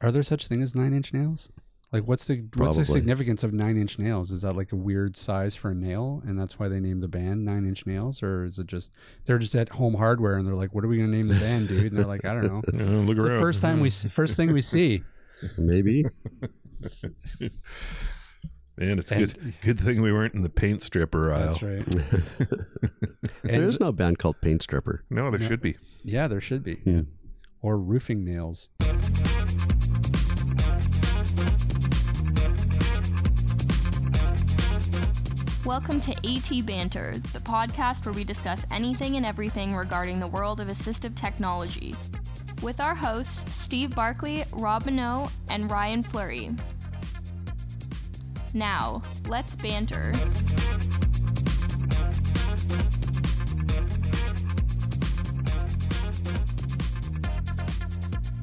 Are there such thing as nine inch nails? Like, what's the what's the significance of nine inch nails? Is that like a weird size for a nail, and that's why they named the band Nine Inch Nails, or is it just they're just at Home Hardware and they're like, "What are we gonna name the band, dude?" And they're like, "I don't know." Yeah, look It's around. the first time we first thing we see. Maybe. Man, it's And- good. Good thing we weren't in the paint stripper aisle. That's right. there And- is no band called Paint Stripper. No, there Yeah. should be. Yeah, there should be. Yeah. Or roofing nails. Welcome to AT Banter, the podcast where we discuss anything and everything regarding the world of assistive technology. With our hosts, Steve Barkley, Rob Mineault, and Ryan Fleury. Now, let's banter.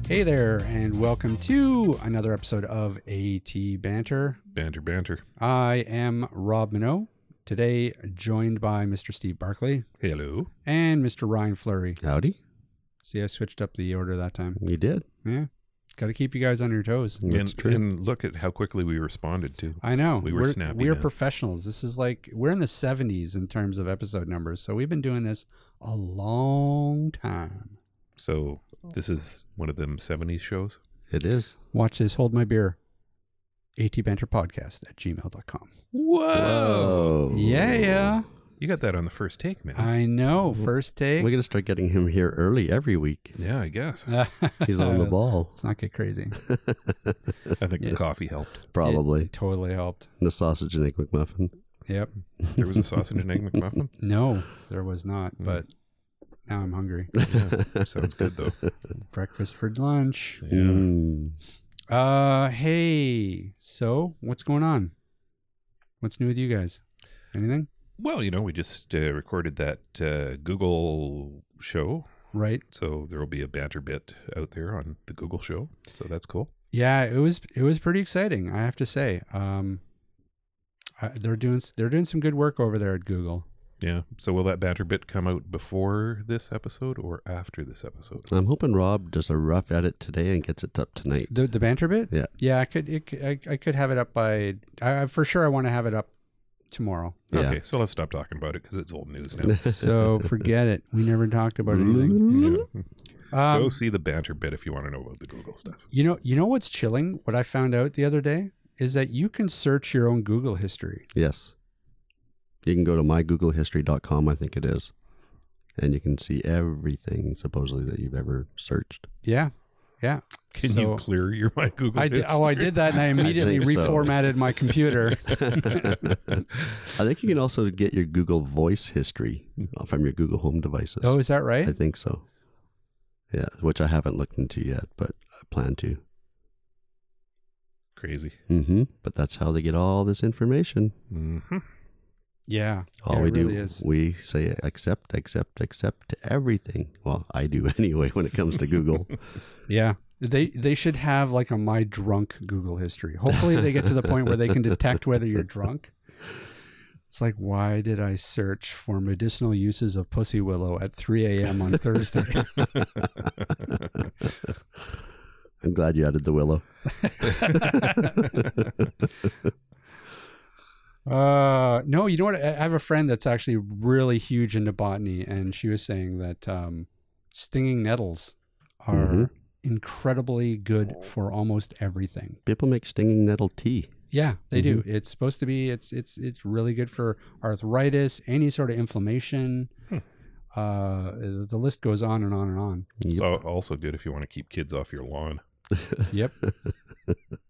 Hey there, and welcome to another episode of AT Banter. Banter, banter. I am Rob Mineault. Today, joined by Mr. Steve Barkley Hello. and Mr. Ryan Fleury. Howdy. See, I switched up the order that time. You did. Yeah, got to keep you guys on your toes. That's and, true. and look at how quickly we responded to. I know We were are snappy We're then. professionals. This is like we're in the '70s in terms of episode numbers, so we've been doing this a long time. So this is one of them 70s shows. It is. Watch this. Hold my beer. AT Banter Podcast at gmail.com. Whoa. Yeah, yeah. You got that on the first take, man. I know. First take. We're going to start getting him here early every week. yeah, I guess. He's on the ball. Let's not get crazy. I think Yeah. the coffee helped. Probably. It totally helped. And the sausage and egg McMuffin. Yep. There was a sausage and egg McMuffin. No, there was not, Hmm. but now I'm hungry. Yeah, sounds good though. Breakfast for lunch. Yeah. Mm. Uh, hey. So, what's going on? What's new with you guys? Anything? Well, you know, we just uh, recorded that uh, Google show, Right? so there will be a banter bit out there on the Google show. So that's cool. Yeah, it was it was pretty exciting. I have to say. Um, I, they're doing they're doing some good work over there at Google. Yeah. So will that banter bit come out before this episode or after this episode? I'm hoping Rob does a rough edit today and gets it up tonight. The the banter bit. Yeah. Yeah, I could it, c- I, I could have it up by I, I- for sure. I want to have it up tomorrow. Yeah. Okay, so let's stop talking about it because it's old news now. So forget it. We never talked about anything. yeah. Um, Go see the banter bit if you want to know about the Google stuff. You know, you know what's chilling? What I found out the other day is that you can search your own Google history. Yes. You can go to mygooglehistory.com, I think it is. And you can see everything supposedly that you've ever searched. Yeah, yeah. Can So- you clear your my Google? I did, oh, I did that, and I immediately think so. reformatted my computer. I think you can also get your Google Voice history from your Google Home devices. oh, is that right? I think so. Yeah, which I haven't looked into yet, but I plan to. Crazy. hmm But that's how they get all this information. hmm Yeah. All yeah, we it do, is. we say accept, accept, accept everything. Well, I do anyway when it comes to Google. Yeah. They they should have like a my drunk Google history. Hopefully they get to the point where they can detect whether you're drunk. It's like, why did I search for medicinal uses of pussy willow at 3 a.m. on Thursday? I'm glad you added the willow. Uh, no, you know what? I I have a friend that's actually really huge into botany, and she was saying that um, stinging nettles are Mhm. incredibly good for almost everything. People make stinging nettle tea. Yeah, they do. It's supposed to be. It's it's it's really good for arthritis, any sort of inflammation. Uh, the list goes on and on and on. It's al- also good if you want to keep kids off your lawn. Yep.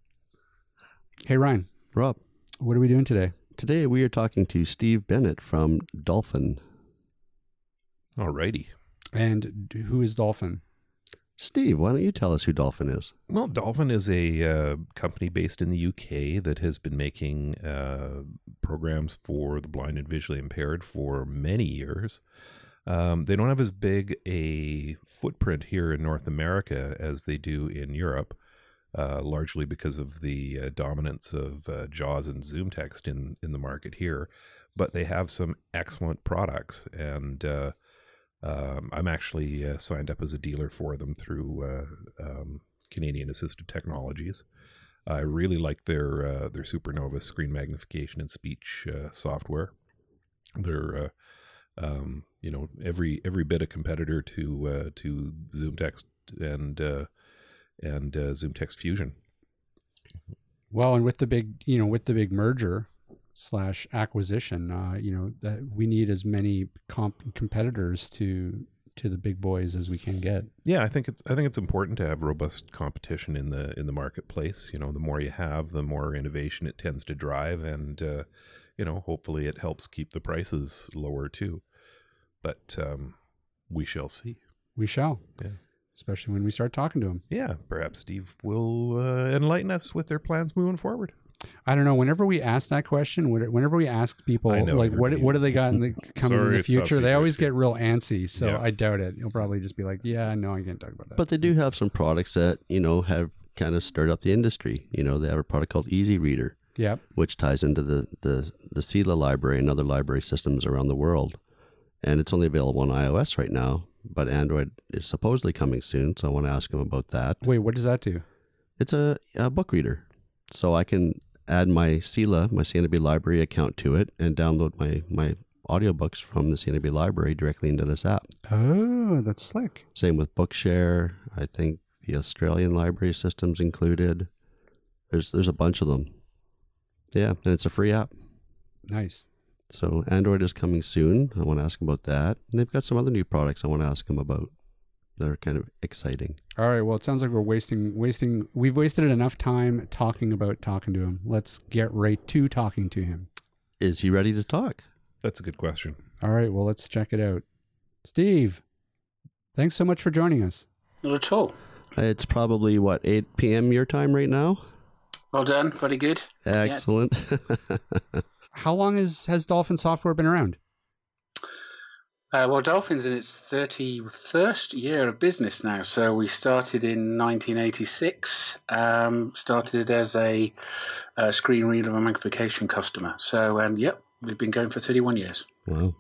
hey Ryan, Rob, what are we doing today? Today we are talking to Steve Bennett from Dolphin. Alrighty. And who is Dolphin? Steve, why don't you tell us who Dolphin is? Well, Dolphin is a uh, company based in the UK that has been making uh, programs for the blind and visually impaired for many years. Um, they don't have as big a footprint here in North America as they do in Europe, uh, largely because of the uh, dominance of uh, JAWS and Zoom Text in, in the market here. But they have some excellent products, and uh, um, I'm actually uh, signed up as a dealer for them through um, Canadian Assistive Technologies. I really like their their Supernova screen magnification and speech software. They're um, you know every every bit a competitor to to ZoomText and uh, and uh, ZoomText Fusion. Well, and with the big, you know, with the big merger slash acquisition, uh, you know, that we need as many comp- competitors to to the big boys as we can get. Yeah, I think it's I think it's important to have robust competition in the in the marketplace. You know, the more you have, the more innovation it tends to drive, and uh, you know, hopefully, it helps keep the prices lower too. But um, we shall see. We shall. Yeah. Especially when we start talking to them. Yeah, perhaps Steve will uh, enlighten us with their plans moving forward. I don't know. Whenever we ask that question, whenever we ask people know, like what what do they got in the coming Sorry, in the future, they always get real antsy. So Yeah. I doubt it. He'll probably just be like, "Yeah, no, I can't talk about that." But they do have some products that, you know, have kind of stirred up the industry. You know, they have a product called Easy Reader, yep. which ties into the, the, the CELA library and other library systems around the world. And it's only available on iOS right now, but Android is supposedly coming soon. So I want to ask him about that. Wait, what does that do? It's a, a book reader. So I can add my CELA, my CNB library account to it and download my, my audiobooks from the CNB library directly into this app. Oh, that's slick. Same with Bookshare. I think the Australian library system's included. There's there's a bunch of them. Yeah, and it's a free app. Nice. So Android is coming soon. I want to ask them about that. And they've got some other new products I want to ask them about. They're kind of exciting. All right. Well, it sounds like we're wasting wasting. We've wasted enough time talking about talking to him. Let's get right to talking to him. Is he ready to talk? That's a good question. All right. Well, let's check it out. Steve, thanks so much for joining us. Not at all. Uh, it's probably what 8 p.m. your time right now. Well done. Very good. Excellent. How long has has Dolphin Software been around? Uh, well, Dolphin's in its 31st year of business now. So we started in 1986, um, started as a, a screen reader and magnification customer. So, and yep, we've been going for 31 years. wow.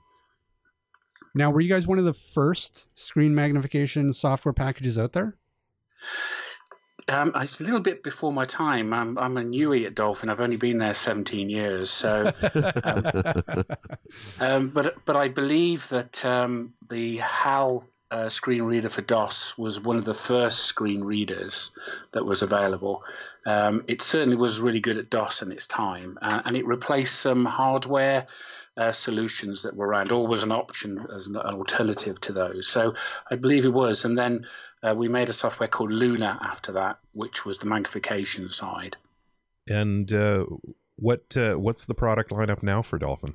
Now, were you guys one of the first screen magnification software packages out there? Um, it's a little bit before my time. I'm, I'm a newie at Dolphin. I've only been there 17 years. So, um, but but I believe that um, the HAL uh, screen reader for DOS was one of the first screen readers that was available. Um, it certainly was really good at DOS in its time, uh, and it replaced some hardware. Uh, solutions that were around, or was an option as an, an alternative to those. So I believe it was. And then uh, we made a software called Luna after that, which was the magnification side. And uh, what uh, what's the product lineup now for Dolphin?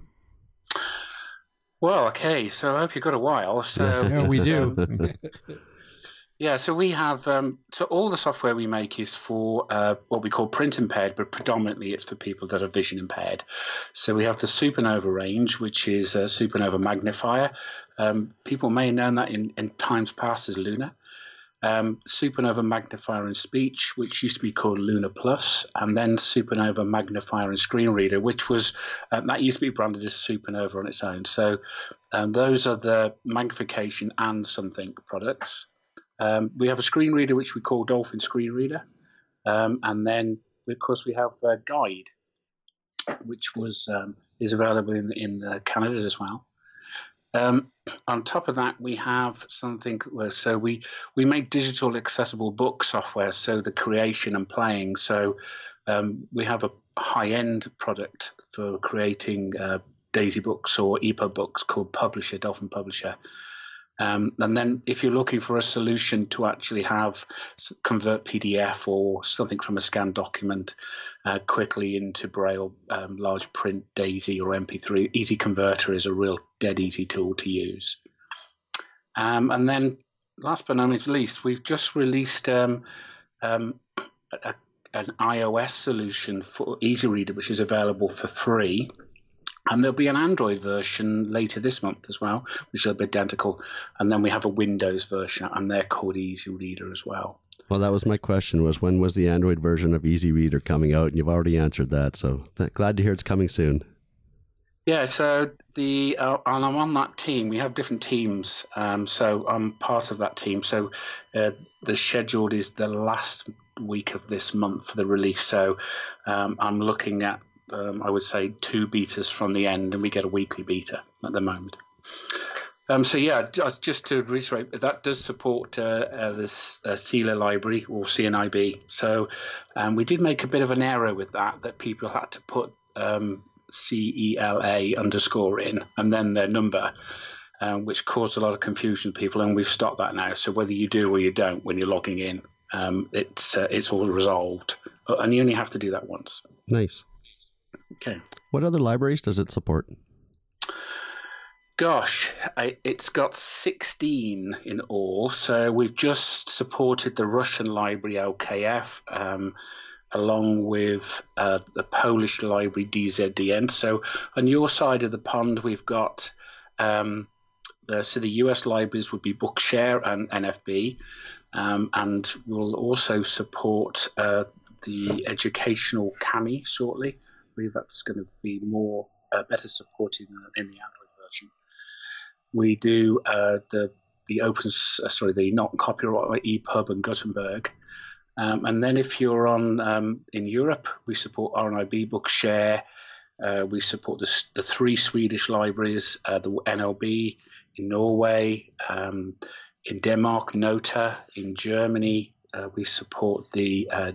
Well, okay, so I hope you've got a while. So Yeah, we do. yeah, so we have um, so all the software we make is for uh, what we call print impaired, but predominantly it's for people that are vision impaired. So we have the Supernova range, which is a Supernova magnifier. Um, people may have known that in, in times past as Luna. Um, Supernova magnifier and speech, which used to be called Luna Plus, and then Supernova magnifier and screen reader, which was um, that used to be branded as Supernova on its own. So um, those are the magnification and something products. Um, we have a screen reader which we call Dolphin Screen Reader, um, and then of course we have a Guide, which was um, is available in in uh, Canada as well. Um, on top of that, we have something where so we we make digital accessible book software, so the creation and playing. So um, we have a high end product for creating uh, Daisy books or EPUB books called Publisher Dolphin Publisher. Um, and then, if you're looking for a solution to actually have convert PDF or something from a scanned document uh, quickly into Braille, um, large print, Daisy or MP3, Easy Converter is a real dead easy tool to use. Um, and then, last but not least, we've just released um, um, a, an iOS solution for Easy Reader, which is available for free. And there'll be an Android version later this month as well, which will be identical. And then we have a Windows version, and they're called Easy Reader as well. Well, that was my question: was when was the Android version of Easy Reader coming out? And you've already answered that, so th- glad to hear it's coming soon. Yeah, so the uh, and I'm on that team. We have different teams, um, so I'm part of that team. So uh, the scheduled is the last week of this month for the release. So um, I'm looking at, um, I would say, two betas from the end, and we get a weekly beta at the moment. Um, so yeah, just to reiterate, that does support uh, uh, this uh, CELA library or CNIB. So um, we did make a bit of an error with that, that people had to put um, CELA underscore in and then their number, um, which caused a lot of confusion to people. And we've stopped that now. So whether you do or you don't when you're logging in, um, it's uh, it's all resolved, and you only have to do that once. Nice. Okay. What other libraries does it support? Gosh, I, it's got 16 in all. So we've just supported the Russian library LKF, um, along with uh, the Polish library DZDN. So on your side of the pond, we've got um, the, so the US libraries would be Bookshare and NFB, um, and we'll also support uh, the educational CAMI shortly. Believe that's going to be more uh, better supported in, in the Android version. We do uh, the the open uh, sorry the not copyright EPUB and Gutenberg. Um, and then if you're on um, in Europe, we support RNIB Bookshare. Uh, we support the, the three Swedish libraries, uh, the NLB in Norway, um, in Denmark, Nota, in Germany. Uh, we support the uh,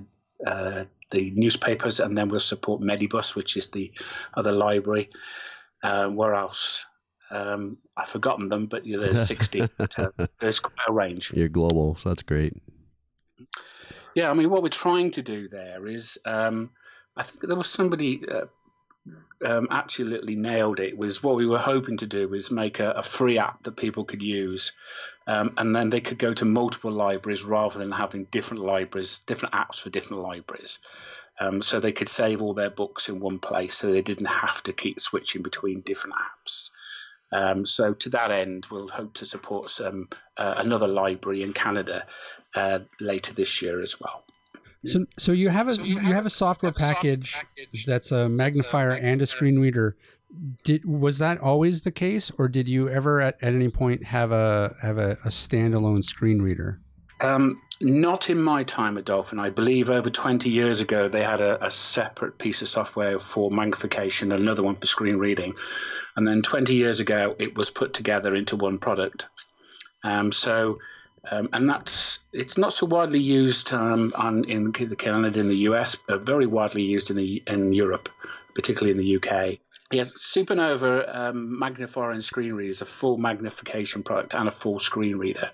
the newspapers, and then we'll support Medibus, which is the other library. where else? Um, I've forgotten them, but yeah, there's 60. there's quite a range. You're global, so that's great. Yeah, I mean, what we're trying to do there is, um, I think there was somebody uh, um, actually literally nailed it. Was what we were hoping to do was make a, a free app that people could use, um, and then they could go to multiple libraries rather than having different libraries, different apps for different libraries. Um, so they could save all their books in one place, so they didn't have to keep switching between different apps. Um, so to that end, we'll hope to support some uh, another library in Canada uh, later this year as well. So, so you have a you, you, have a software package, package that's a magnifier and a screen reader. Did was that always the case, or did you ever at, at any point have a have a, a standalone screen reader? Um, not in my time at Dolphin. I believe over 20 years ago they had a, a separate piece of software for magnification, and another one for screen reading. And then 20 years ago, it was put together into one product. Um, so, um, and that's it's not so widely used um, on, in Canada, in the US, but very widely used in the in Europe, particularly in the UK. Yes, Supernova um, magnifier and screen reader is a full magnification product and a full screen reader.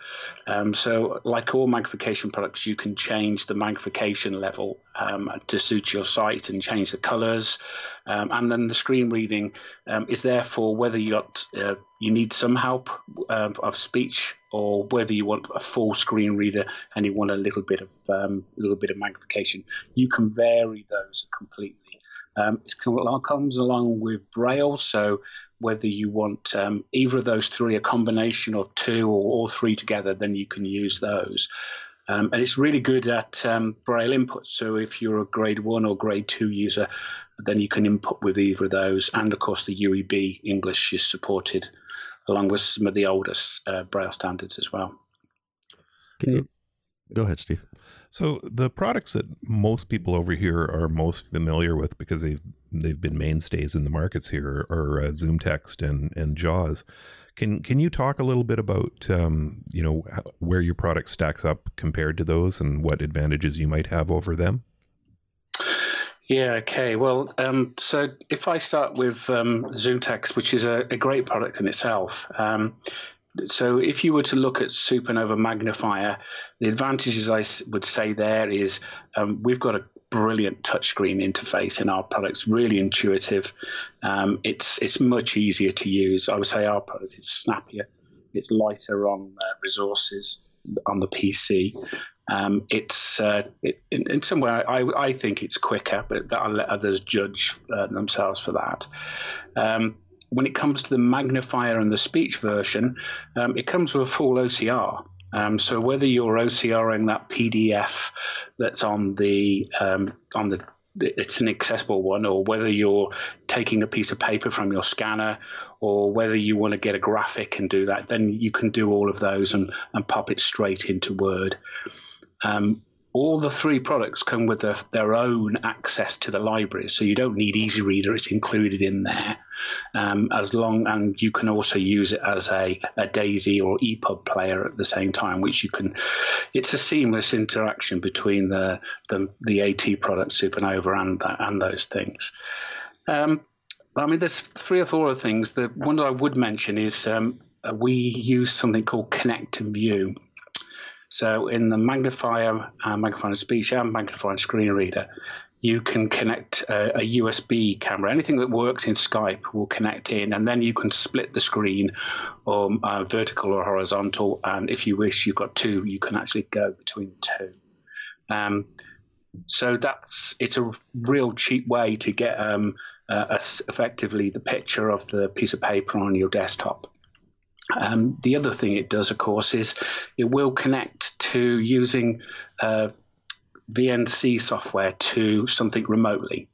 Um, so, like all magnification products, you can change the magnification level um, to suit your site and change the colors. Um, and then the screen reading um, is there for whether you got uh, you need some help uh, of speech or whether you want a full screen reader and you want a little bit of a little bit of magnification. You can vary those completely. Um, it comes along with Braille, so whether you want um, either of those three, a combination of two or all three together, then you can use those. Um, and it's really good at um, Braille input. So if you're a grade one or grade two user, then you can input with either of those. And of course, the UEB English is supported along with some of the oldest uh, Braille standards as well. Can you go ahead, Steve? So the products that most people over here are most familiar with because they've they've been mainstays in the markets here are uh, ZoomText and and JAWS. Can can you talk a little bit about um, you know where your product stacks up compared to those and what advantages you might have over them? Yeah, okay. Well, um, so if I start with um, ZoomText, which is a, a, great product in itself, um, so if you were to look at Supernova Magnifier, the advantages I would say there is um, we've got a brilliant touchscreen interface in our products, really intuitive. Um, it's it's much easier to use. I would say our product is snappier. It's lighter on uh, resources on the PC. Um, it's uh, it, in, in, some way I, I think it's quicker, but I'll let others judge uh, themselves for that. Um, when it comes to the magnifier and the speech version, um, it comes with a full OCR. Um, so whether you're OCRing that PDF that's on the um, on the it's an accessible one, or whether you're taking a piece of paper from your scanner, or whether you want to get a graphic and do that, then you can do all of those and, and pop it straight into Word. Um, all the three products come with their, their own access to the library, so you don't need Easy Reader; it's included in there. Um, as long and you can also use it as a, a Daisy or EPUB player at the same time, which you can. It's a seamless interaction between the the, the AT product Supernova and and those things. Um, I mean, there's three or four other things. The one that I would mention is um, we use something called Connect and View. So in the magnifier, uh, magnifying speech and magnifying screen reader, you can connect a, a, USB camera. Anything that works in Skype will connect in, and then you can split the screen, um, uh, vertical or horizontal. And if you wish, you've got two. You can actually go between two. Um, so that's it's a real cheap way to get um, uh, effectively the picture of the piece of paper on your desktop. Um, the other thing it does, of course, is it will connect to using uh, VNC software to something remotely.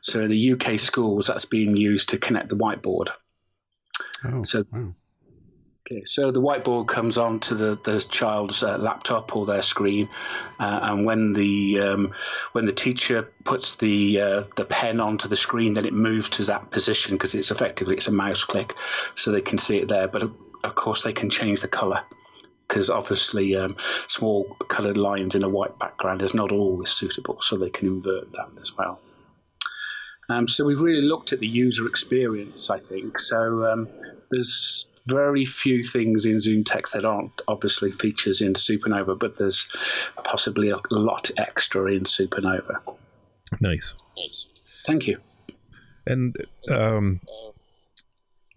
So in the UK schools, that's being used to connect the whiteboard. Oh, so, wow. okay, so the whiteboard comes onto the the child's uh, laptop or their screen, uh, and when the um, when the teacher puts the uh, the pen onto the screen, then it moves to that position because it's effectively it's a mouse click, so they can see it there. But of course, they can change the color because obviously um, small coloured lines in a white background is not always suitable, so they can invert that as well. Um, so we've really looked at the user experience, I think. So um, there's very few things in Zoom ZoomText that aren't obviously features in Supernova, but there's possibly a lot extra in Supernova. Nice. Thank you. And um,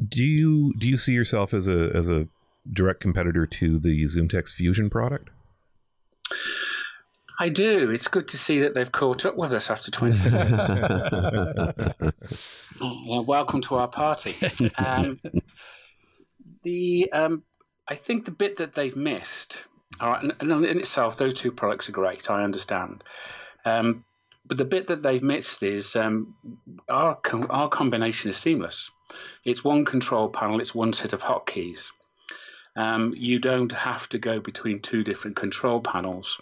do you do you see yourself as a as a direct competitor to the ZoomText Fusion product? I do. It's good to see that they've caught up with us after 20 years. welcome to our party. Um, the um, I think the bit that they've missed, all right, and, and in itself, those two products are great. I understand. Um, but the bit that they've missed is um, our our combination is seamless. It's one control panel. It's one set of hotkeys. Um, you don't have to go between two different control panels.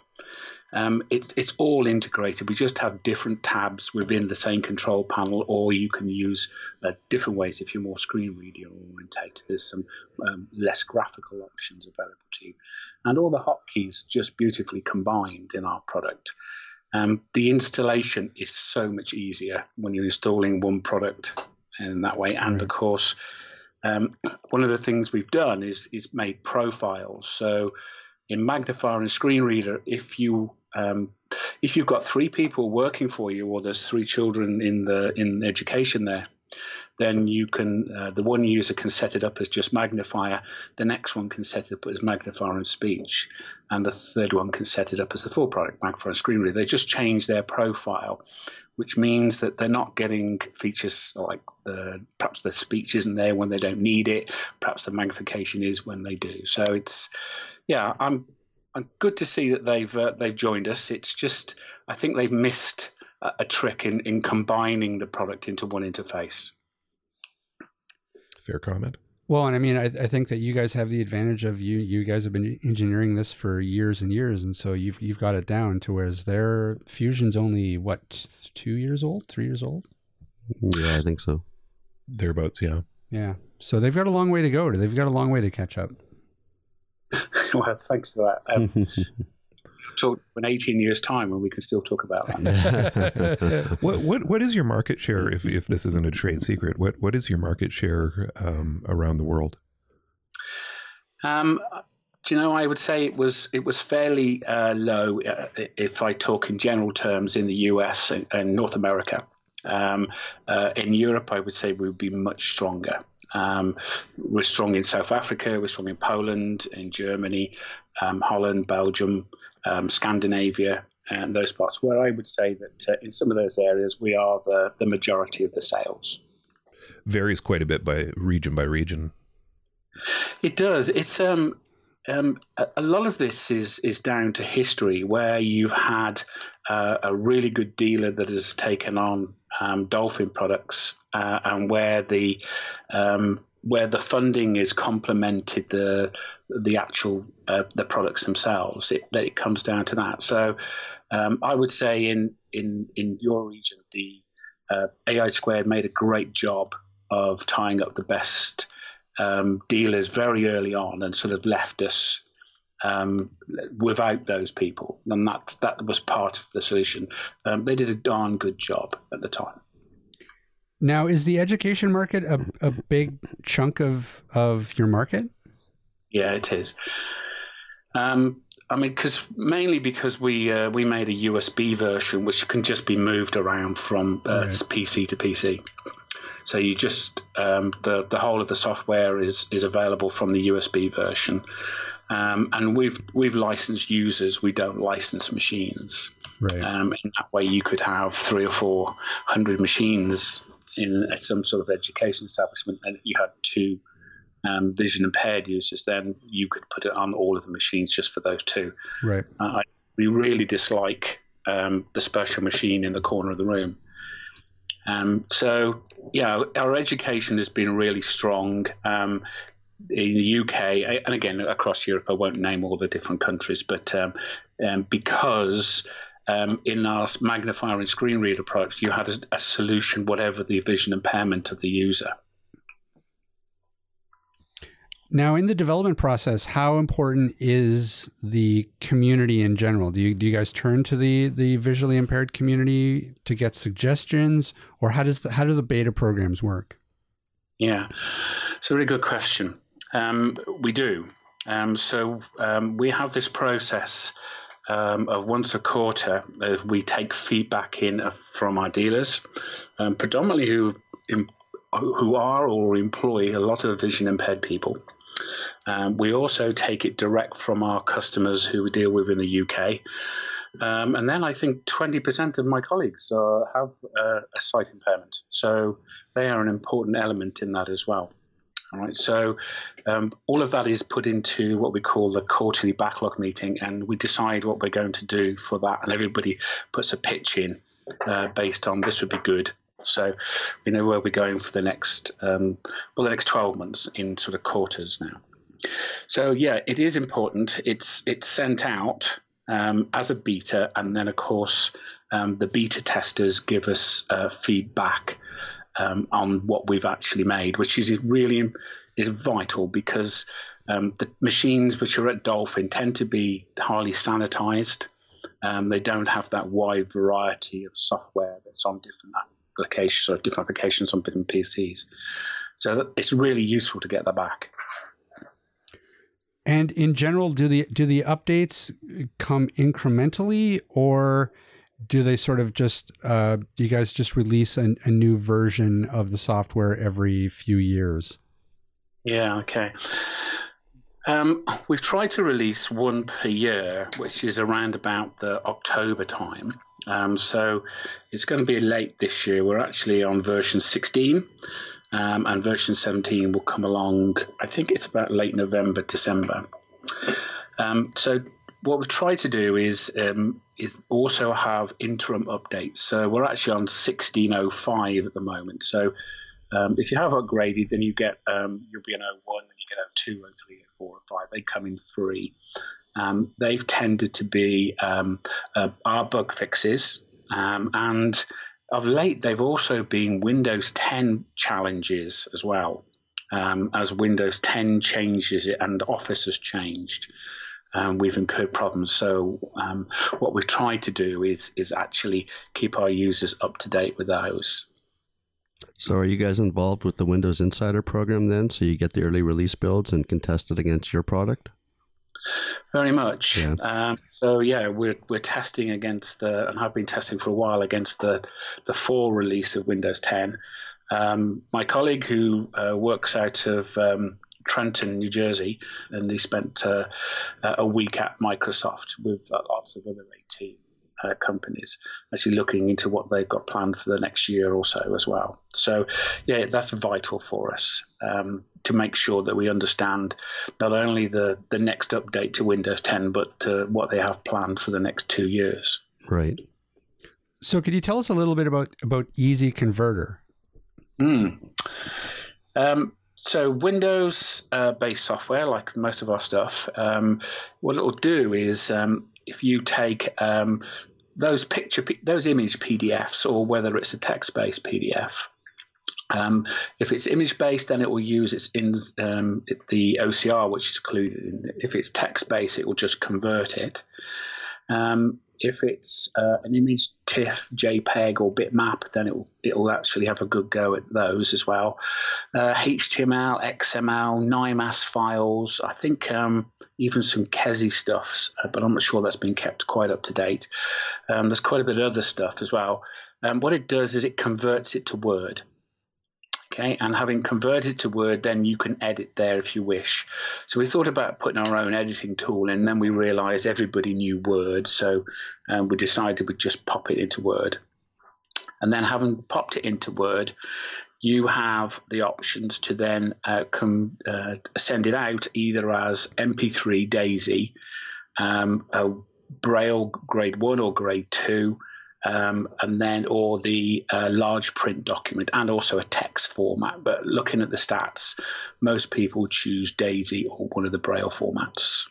Um, it's it's all integrated. We just have different tabs within the same control panel, or you can use uh, different ways if you're more screen reader orientated. There's some um, less graphical options available to you, and all the hotkeys just beautifully combined in our product. Um, the installation is so much easier when you're installing one product in that way, and right. of course um, one of the things we've done is is made profiles. So in Magnifier and Screen Reader, if you um, if you've got three people working for you, or there's three children in the in education there, then you can uh, the one user can set it up as just magnifier, the next one can set it up as magnifier and speech, and the third one can set it up as the full product magnifier and screen reader. They just change their profile, which means that they're not getting features like uh, perhaps the speech isn't there when they don't need it, perhaps the magnification is when they do. So it's yeah, I'm I'm good to see that they've uh, they've joined us. It's just I think they've missed a, a trick in in combining the product into one interface. Fair comment. Well, and I mean, I, I, think that you guys have the advantage of you. You guys have been engineering this for years and years, and so you've you've got it down to whereas their fusion's only what two years old, three years old. Yeah, I think so. Thereabouts, yeah. Yeah. So they've got a long way to go. They've got a long way to catch up. well, thanks for that. Um, talk in 18 years' time when we can still talk about that. what what what is your market share if if this isn't a trade secret? What what is your market share um, around the world? Um, do you know? I would say it was it was fairly uh, low uh, if I talk in general terms in the US and, and North America. Um, uh, in Europe, I would say we would be much stronger. Um, we're strong in South Africa, we're strong in Poland, in Germany, um, Holland, Belgium, um, Scandinavia, and those parts, where I would say that uh, in some of those areas we are the, the majority of the sales. Varies quite a bit by region by region. It does. It's um, um, a, lot of this is is down to history, where you've had uh, a really good dealer that has taken on um, dolphin products, uh, and where the um, where the funding is complemented the the actual uh, the products themselves. It it comes down to that. So um, I would say in in in your region, the uh, AI Squared made a great job of tying up the best um, dealers very early on and sort of left us um, without those people, and that that was part of the solution. Um, they did a darn good job at the time. Now, is the education market a, a big chunk of of your market? Yeah, it is. Um, I mean, because mainly because we uh, we made a USB version which can just be moved around from uh, right. PC to PC. So you just um, the the whole of the software is is available from the USB version, um, and we've we've licensed users. We don't license machines. Right. Um, in that way, you could have three or four hundred machines in some sort of education establishment, and you had two um, vision impaired users, then you could put it on all of the machines just for those two. Right. Uh, we really dislike um, the special machine in the corner of the room. Um, so, yeah, our education has been really strong. Um, in the UK, and again across Europe, I won't name all the different countries, but um, um, because um, in our magnifier and screen reader products, you had a, a solution, whatever the vision impairment of the user. Now, in the development process, how important is the community in general? Do you do you guys turn to the the visually impaired community to get suggestions, or how does the, how do the beta programs work? Yeah, it's a really good question. Um, we do. Um, so um, we have this process um, of once a quarter, uh, we take feedback in uh, from our dealers, um, predominantly who who are or employ a lot of vision impaired people. Um, we also take it direct from our customers who we deal with in the UK. Um, and then I think 20% of my colleagues uh, have uh, a sight impairment. So they are an important element in that as well. All right, so um, all of that is put into what we call the quarterly backlog meeting, and we decide what we're going to do for that, and everybody puts a pitch in uh, based on this would be good, so we know where we're going for the next um, well the next 12 months in sort of quarters now. So yeah, it is important. It's it's sent out um, as a beta, and then of course um, the beta testers give us uh, feedback um, on what we've actually made, which is really is vital because um, the machines which are at Dolphin tend to be highly sanitized. Um, they don't have that wide variety of software that's on different applications or different applications on different PCs. So it's really useful to get that back. And in general, do the do the updates come incrementally, or do they sort of just uh, do you guys just release a, a new version of the software every few years? Yeah. Okay. Um, we've tried to release one per year, which is around about the October time. Um, so it's going to be late this year. We're actually on version 16, um, and version 17 will come along, I think it's about late November, December. Um, so what we've tried to do is um, is also have interim updates. So we're actually on 1605 at the moment. So um, if you have upgraded, then you get um, you'll be an 01, then you get a 2, 03, 4, 5. They come in free um, they've tended to be um, uh, our bug fixes. Um, and of late, they've also been Windows 10 challenges as well, um, as Windows 10 changes and Office has changed. Um, we've incurred problems. So um, what we've tried to do is is actually keep our users up to date with those. So are you guys involved with the Windows Insider program then? So you get the early release builds and can test it against your product? Very much. Yeah. Um, so yeah, we're we're testing against the and have been testing for a while against the the fall release of Windows 10. Um, my colleague who uh, works out of um, Trenton, New Jersey, and he spent uh, a week at Microsoft with lots of other AT uh, companies, actually looking into what they've got planned for the next year or so as well. So, yeah, that's vital for us um, to make sure that we understand not only the, the next update to Windows 10, but uh, what they have planned for the next two years. Right. So, could you tell us a little bit about about Easy Converter? Mm. Um, so Windows uh, based software, like most of our stuff, um, what it will do is um, if you take um, those picture, those image PDFs, or whether it's a text based PDF. Um, if it's image based, then it will use its in um, the OCR, which is included. In, if it's text based, it will just convert it. Um, if it's uh, an image TIFF, JPEG, or bitmap, then it will, it will actually have a good go at those as well. Uh, HTML, XML, NIMAS files, I think um, even some KESI stuff, uh, but I'm not sure that's been kept quite up to date. Um, there's quite a bit of other stuff as well. Um, what it does is it converts it to Word. Okay, and having converted to Word, then you can edit there if you wish. So we thought about putting our own editing tool in, and then we realized everybody knew Word, so um, we decided we'd just pop it into Word. And then having popped it into Word, you have the options to then uh, come, uh, send it out either as MP3 DAISY, um, Braille grade 1 or grade 2, um, and then or the uh, large print document and also a text format. But looking at the stats, most people choose DAISY or one of the Braille formats.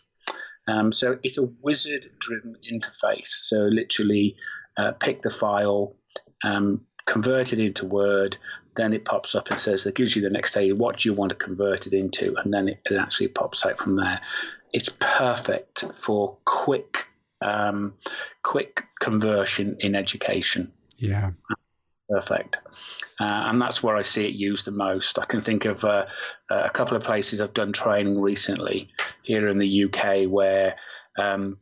Um, so it's a wizard-driven interface. So literally, uh, pick the file, um, convert it into Word, then it pops up and says that gives you the next day what do you want to convert it into, and then it, it actually pops out from there. It's perfect for quick um, quick conversion in education. Yeah. Perfect. Uh, and that's where I see it used the most. I can think of uh, a couple of places I've done training recently here in the UK where um,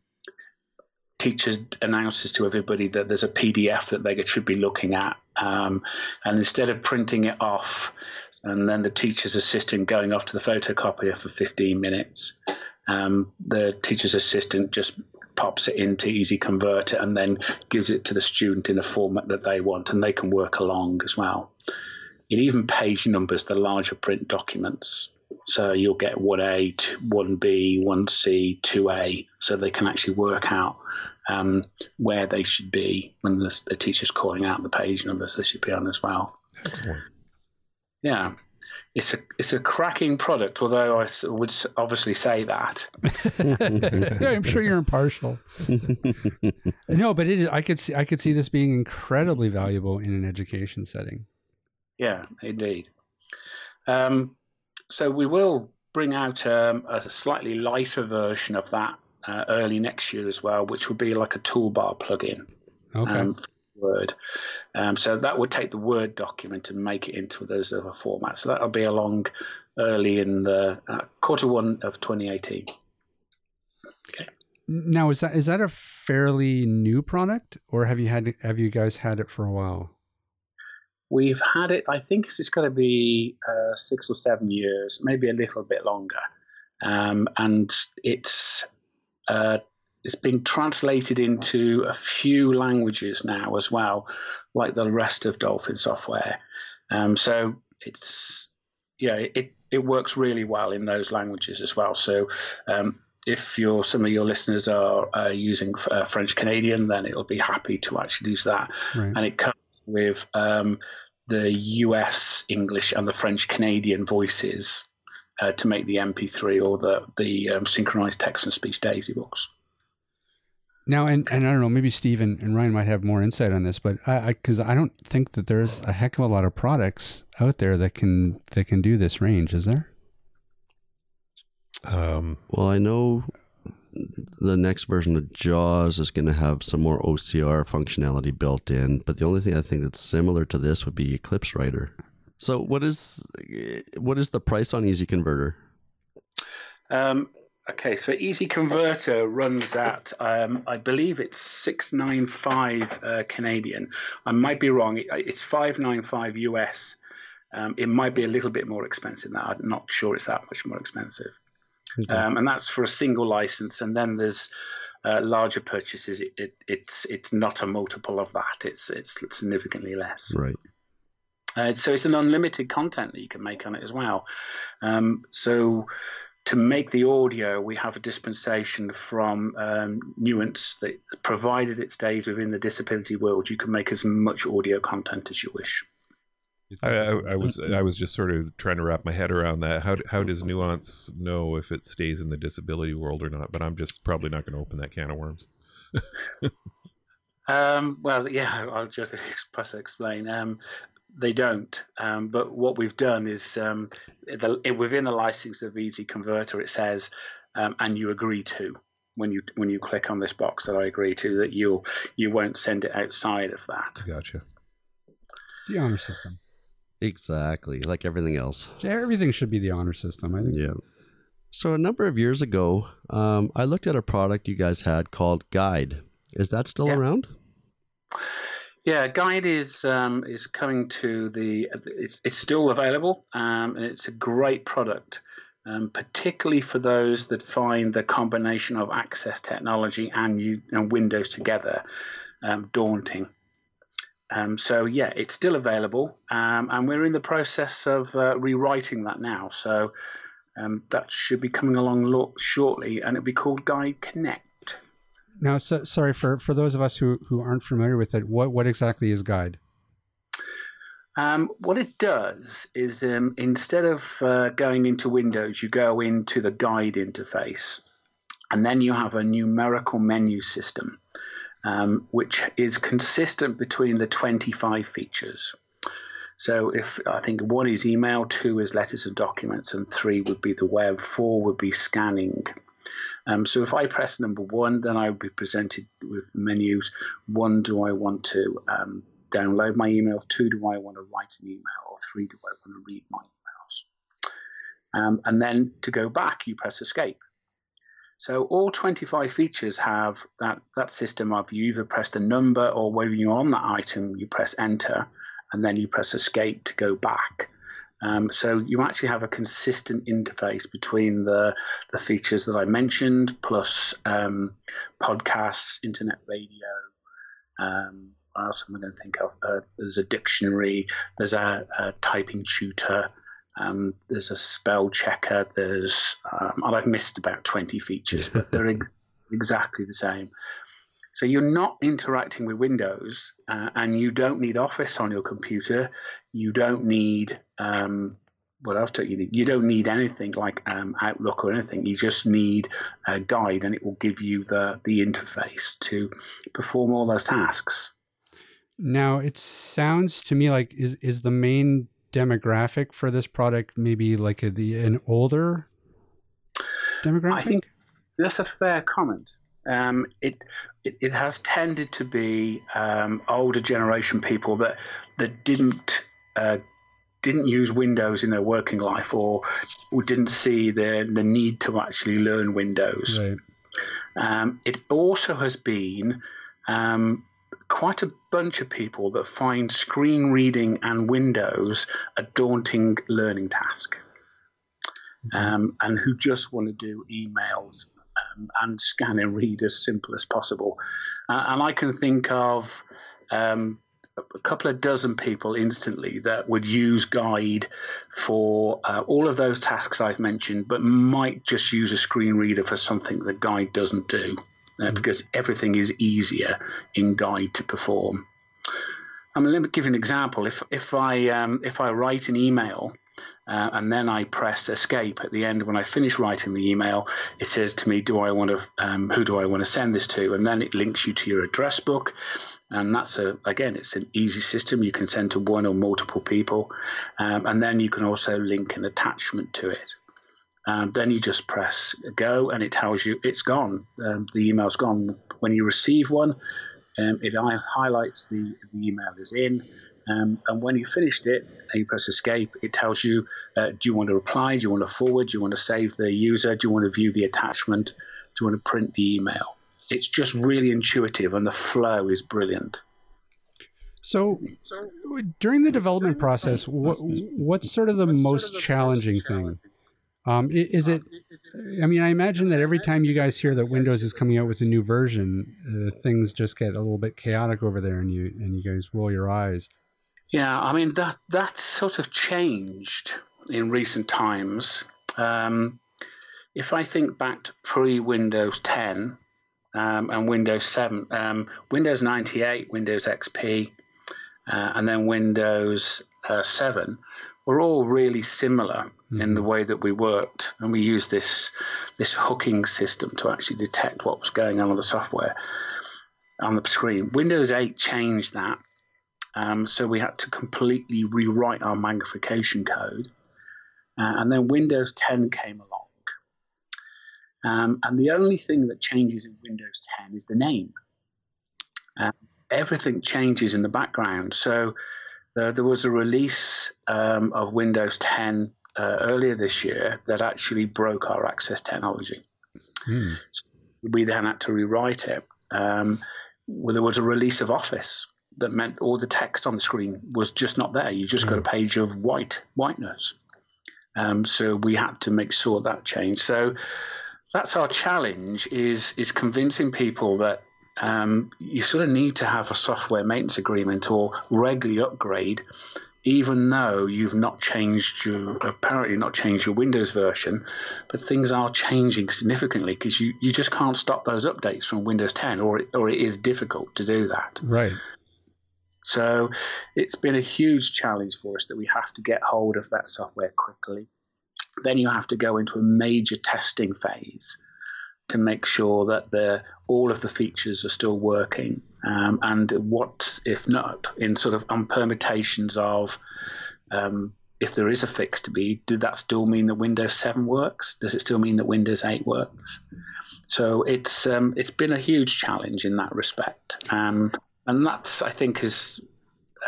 teachers announces to everybody that there's a PDF that they should be looking at, um, and instead of printing it off, and then the teacher's assistant going off to the photocopier for 15 minutes, um, the teacher's assistant just pops it into Easy Converter and then gives it to the student in a format that they want, and they can work along as well. It even page numbers the larger print documents. So you'll get 1A, 1B, 1C, 2A, so they can actually work out um, where they should be when the, the teacher's calling out the page numbers they should be on as well. Excellent. Yeah it's a it's a cracking product. Although I would obviously say that. yeah, I'm sure you're impartial. no, but it is. I could see I could see this being incredibly valuable in an education setting. Yeah, indeed. Um, so we will bring out um, a slightly lighter version of that uh, early next year as well, which will be like a toolbar plugin. Okay. Um, Word. Um, so that would take the Word document and make it into those other formats. So that'll be along early in the uh, quarter one of 2018. Okay. Now is that is that a fairly new product, or have you had have you guys had it for a while? We've had it. I think it's going to be uh, six or seven years, maybe a little bit longer, um, and it's uh, it's been translated into a few languages now as well, like the rest of Dolphin software. Um, so it's yeah, it it works really well in those languages as well. So um, if your some of your listeners are uh, using uh, French Canadian, then it'll be happy to actually use that, right. and it comes with um, the U.S. English and the French Canadian voices uh, to make the MP3 or the the um, synchronized text and speech Daisy books. Now, and, and I don't know, maybe Steve and, and Ryan might have more insight on this, but I because I, I, don't think that there's a heck of a lot of products out there that can that can do this range, is there? Um, well, I know the next version of JAWS is going to have some more OCR functionality built in, but the only thing I think that's similar to this would be Eclipse Writer. So, what is what is the price on Easy Converter? Um, Okay, so Easy Converter runs at, um, I believe it's six nine five uh, Canadian. I might be wrong. It's five nine five US. Um, it might be a little bit more expensive than that. I'm not sure it's that much more expensive. Okay. Um, and that's for a single license. And then there's uh, larger purchases, it, it, it's it's not a multiple of that. It's it's significantly less. Right. Uh, so it's an unlimited content that you can make on it as well. Um, so to make the audio, we have a dispensation from um, Nuance that, provided it stays within the disability world, you can make as much audio content as you wish. I, I, I, was I was just sort of trying to wrap my head around that. How how does Nuance know if it stays in the disability world or not? But I'm just probably not going to open that can of worms. um, well, yeah, I'll just explain. Um, they don't. Um, but what we've done is um, the, within the license of Easy Converter, it says, um, and you agree to when you when you click on this box that I agree to that you'll you won't send it outside of that. Gotcha. It's the honor system. Exactly, like everything else. Everything should be the honor system. I think. Yeah. So a number of years ago, um, I looked at a product you guys had called Guide. Is that still yeah. around? Yeah, Guide is um, is coming to the. It's it's still available, um, and it's a great product, um, particularly for those that find the combination of access technology and you and Windows together um, daunting. Um, so yeah, it's still available, um, and we're in the process of uh, rewriting that now. So that should be coming along lo- shortly, and it'll be called Guide Connect. Now, so, sorry for for those of us who who aren't familiar with it. What what exactly is Guide? Um, what it does is um, instead of uh, going into Windows, you go into the Guide interface, and then you have a numerical menu system, um, which is consistent between the 25 features. So if I think one is email, two is letters and documents, and three would be the web, four would be scanning. Um, so if I press number one, then I will be presented with menus. One, do I want to um, download my emails? Two, do I want to write an email? Or three, do I want to read my emails? Um, and then to go back, you press escape. So all 25 features have that, that system of you either press the number or when you're on that item, you press enter and then you press escape to go back. Um, so you actually have a consistent interface between the the features that I mentioned, plus um, podcasts, internet radio. Um, what else am I going to think of? Uh, there's a dictionary. There's a, a typing tutor. Um, there's a spell checker. There's um, I've missed about 20 features, but they're ex- exactly the same. So you're not interacting with Windows, uh, and you don't need Office on your computer. You don't need um, what else do you need? You don't need anything like um, Outlook or anything. You just need a guide, and it will give you the the interface to perform all those tasks. Now, it sounds to me like is is the main demographic for this product maybe like a, the an older demographic? I think that's a fair comment. Um, it, it, it has tended to be um, older generation people that that didn't uh, didn't use Windows in their working life or, or didn't see the the need to actually learn Windows. Right. Um, it also has been um, quite a bunch of people that find screen reading and Windows a daunting learning task. Mm-hmm. Um, and who just want to do emails um, and scan and read as simple as possible. Uh, and I can think of um, a couple of dozen people instantly that would use Guide for uh, all of those tasks I've mentioned, but might just use a screen reader for something that Guide doesn't do, uh, mm-hmm. because everything is easier in Guide to perform. I mean, let me give you an example. If if I um, if I write an email uh, and then I press escape at the end when I finish writing the email. It says to me, "Do I want to? Um, who do I want to send this to?" And then it links you to your address book, and that's a again, it's an easy system. You can send to one or multiple people, um, and then you can also link an attachment to it. Um, then you just press go, and it tells you it's gone. Um, the email's gone. When you receive one, um, it highlights the, the email is in um, and when you finished it and you press escape, it tells you uh, do you want to reply? Do you want to forward? Do you want to save the user? Do you want to view the attachment? Do you want to print the email? It's just really intuitive and the flow is brilliant. So, during the development process, what, what's sort of the most challenging thing Um, i- is it? I mean, I imagine that every time you guys hear that Windows is coming out with a new version, uh, things just get a little bit chaotic over there, and you and you guys roll your eyes. Yeah, I mean that that sort of changed in recent times. Um, if I think back to pre Windows 10 um, and Windows 7, um, Windows 98, Windows XP, uh, and then Windows uh, 7 were all really similar in the way that we worked, and we used this this hooking system to actually detect what was going on with the software on the screen. Windows 8 changed that um, so we had to completely rewrite our magnification code. Uh, and then Windows 10 came along. Um, and the only thing that changes in Windows 10 is the name. Uh, everything changes in the background. So uh, there was a release um, of Windows 10 uh, earlier this year that actually broke our access technology. Hmm. We then had to rewrite it. Um, well, there was a release of Office that meant all the text on the screen was just not there. You just got a page of white whiteness. Um, so we had to make sure that changed. So that's our challenge: is is convincing people that um, you sort of need to have a software maintenance agreement or regularly upgrade, even though you've not changed your apparently not changed your Windows version, but things are changing significantly because you, you just can't stop those updates from Windows 10, or it, or it is difficult to do that. Right. So it's been a huge challenge for us that we have to get hold of that software quickly. Then you have to go into a major testing phase to make sure that the all of the features are still working. Um, and what if not in sort of on permutations of um, if there is a fix to be, did that still mean that Windows 7 works? Does it still mean that Windows 8 works? So it's um, it's been a huge challenge in that respect. And that's I think is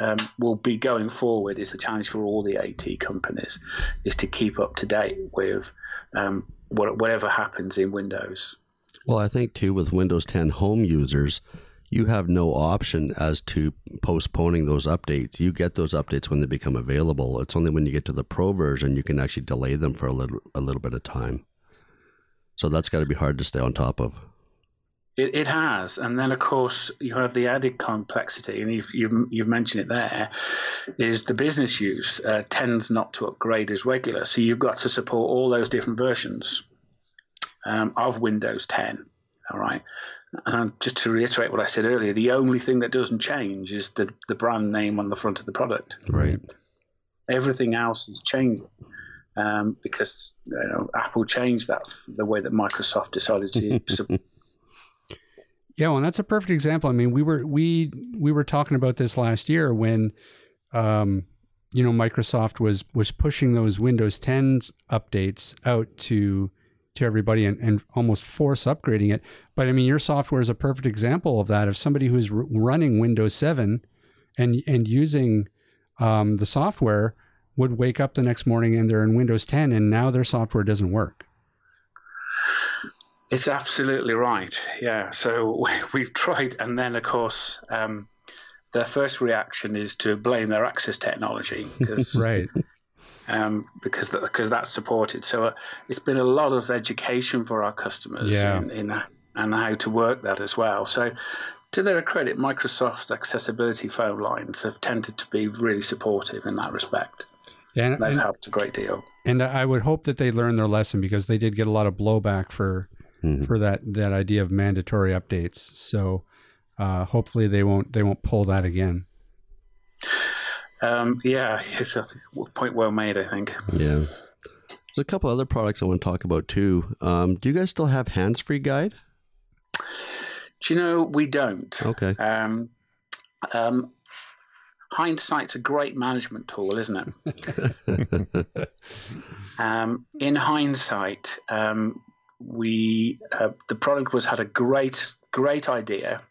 um, will be going forward is the challenge for all the AT companies is to keep up to date with um, what, whatever happens in Windows. Well, I think too with Windows 10 home users, you have no option as to postponing those updates. You get those updates when they become available. It's only when you get to the pro version you can actually delay them for a little a little bit of time. So that's got to be hard to stay on top of. It, it has, and then of course you have the added complexity, and you've you've, you've mentioned it there, is the business use uh, tends not to upgrade as regular, so you've got to support all those different versions um, of Windows 10. All right, and just to reiterate what I said earlier, the only thing that doesn't change is the the brand name on the front of the product. Right. Everything else is changing. Um, because you know, Apple changed that the way that Microsoft decided to support Yeah, well, and that's a perfect example. I mean, we were we we were talking about this last year when, um, you know, Microsoft was was pushing those Windows 10 updates out to to everybody and, and almost force upgrading it. But I mean, your software is a perfect example of that. Of somebody who's r- running Windows 7 and and using um, the software would wake up the next morning and they're in Windows 10 and now their software doesn't work. It's absolutely right. Yeah. So we've tried, and then of course, um, their first reaction is to blame their access technology Right. um, because because that's supported. So uh, it's been a lot of education for our customers Yeah. in, in and how to work that as well. So. To their credit, Microsoft accessibility phone lines have tended to be really supportive in that respect. And, They've and, helped a great deal. and I would hope that they learn their lesson because they did get a lot of blowback for Mhm. for that that idea of mandatory updates. So uh, hopefully they won't they won't pull that again. Um, yeah, it's a point well made, I think. Yeah. There's a couple other products I want to talk about too. Um, do you guys still have hands free guide? Do you know we don't? Okay. Um, um, hindsight's a great management tool, isn't it? um, in hindsight, um, we uh, the product was had a great great idea,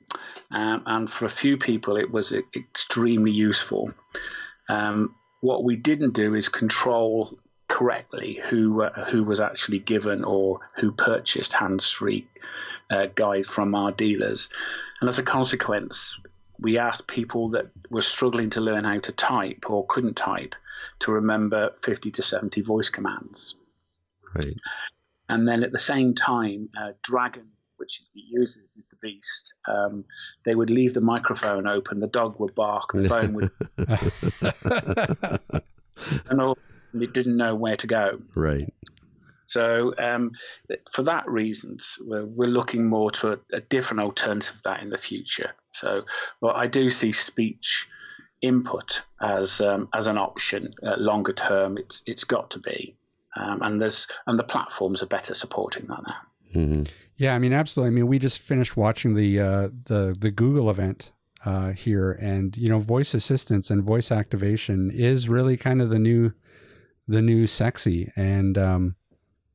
um, and for a few people it was extremely useful. Um, what we didn't do is control correctly who uh, who was actually given or who purchased hands-free uh, guide from our dealers, and as a consequence, we asked people that were struggling to learn how to type or couldn't type to remember 50 to 70 voice commands. Right. And then at the same time, uh, Dragon, which he uses, is the beast. Um, they would leave the microphone open, the dog would bark, the phone would, and all, it didn't know where to go. right. So, um, for that reasons, we're, we're looking more to a, a, different alternative of that in the future. So, well, I do see speech input as um, as an option uh, longer term. It's it's got to be, um, and there's and the platforms are better supporting that now. Mm-hmm. Yeah, I mean, absolutely. I mean, we just finished watching the uh, the the Google event uh, here, and you know, voice assistance and voice activation is really kind of the new the new sexy, and um,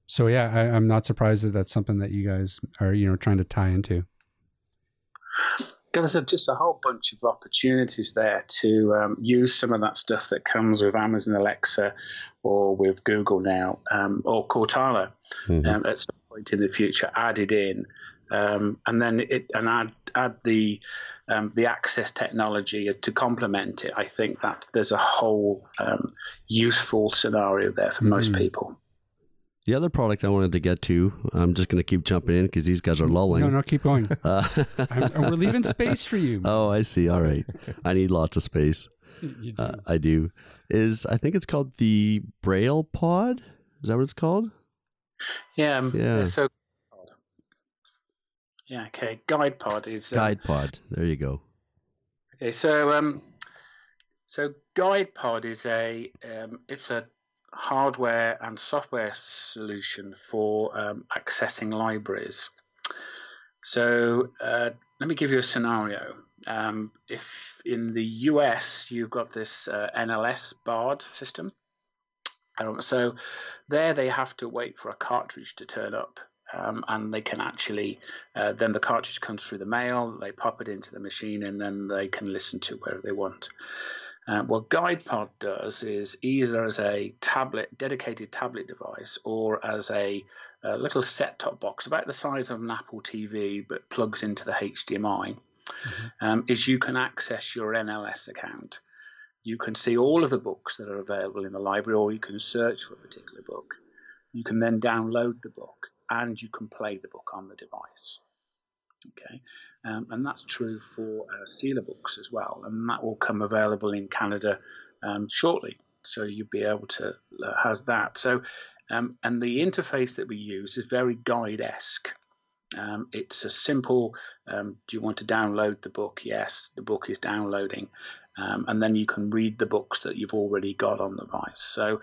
so yeah, I, I'm not surprised that that's something that you guys are you know trying to tie into. There's a, just a whole bunch of opportunities there to um, use some of that stuff that comes with Amazon Alexa or with Google now um, or Cortana Mhm. um, at some point in the future added in, um, and then it and add add the um, the access technology to complement it. I think that there's a whole um, useful scenario there for most Mhm. people. The other product I wanted to get to, I'm just going to keep jumping in because these guys are lulling. No, no, keep going. Uh, we're leaving space for you. oh, I see. All right. I need lots of space. You do. Uh, I do. Is I think it's called the Braille Pod. Is that what it's called? Yeah. um, Yeah. So. Yeah. Okay. Guide Pod is um, Guide Pod. There you go. Okay, so um, so Guide Pod is a um, it's a hardware and software solution for um, accessing libraries. So uh, let me give you a scenario. Um, if in the US you've got this uh, NLS BARD system, um, so there they have to wait for a cartridge to turn up. Um, and they can actually uh, then the cartridge comes through the mail. They pop it into the machine, and then they can listen to wherever they want. Uh, what GuidePod does is either as a tablet, dedicated tablet device, or as a, a little set-top box about the size of an Apple TV, but plugs into the HDMI. Um, is you can access your NLS account. You can see all of the books that are available in the library, or you can search for a particular book. You can then download the book and you can play the book on the device. Okay, um, and that's true for uh, CELA books as well, and that will come available in Canada um, shortly. So you'll be able to uh, have that. So, um, and the interface that we use is very guide-esque. Um, it's a simple. Um, do you want to download the book? Yes, the book is downloading, um, and then you can read the books that you've already got on the device. So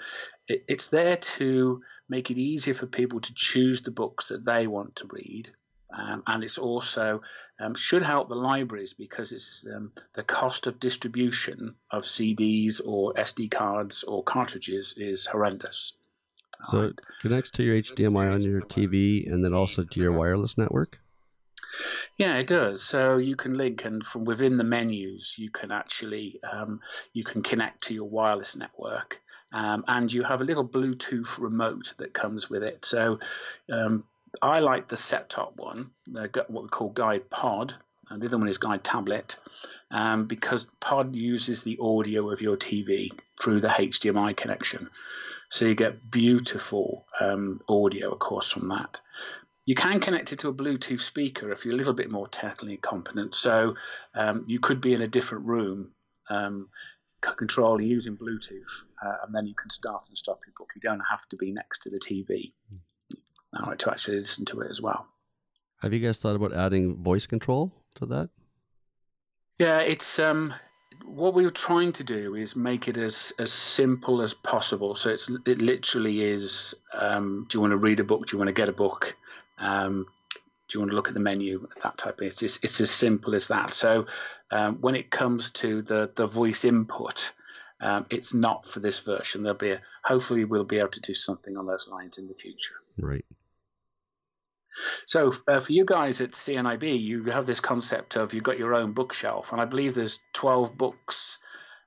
it, it's there to make it easier for people to choose the books that they want to read. Um, and it's also um, should help the libraries because it's um, the cost of distribution of CDs or SD cards or cartridges is horrendous. So it connects to your HDMI on your TV and then also to your wireless network. Yeah, it does. So you can link, and from within the menus, you can actually um, you can connect to your wireless network, um, and you have a little Bluetooth remote that comes with it. So um, I like the set-top one, the, gu- what we call Guide Pod, and the other one is Guide Tablet, um, because Pod uses the audio of your TV through the HDMI connection. So you get beautiful um, audio, of course, from that. You can connect it to a Bluetooth speaker if you're a little bit more technically competent. So um, you could be in a different room, um, control using Bluetooth, uh, and then you can start and stop your book. You don't have to be next to the TV all right, to actually listen to it as well. Have you guys thought about adding voice control to that? Yeah, it's um, what we were trying to do is make it as as simple as possible. So it's it literally is. Um, do you want to read a book? Do you want to get a book? Um, do you want to look at the menu? That type of it's just, it's as simple as that. So um, when it comes to the the voice input, um, it's not for this version. There'll be a, hopefully we'll be able to do something on those lines in the future. Right. So uh, for you guys at CNIB, you have this concept of you've got your own bookshelf, and I believe there's 12 books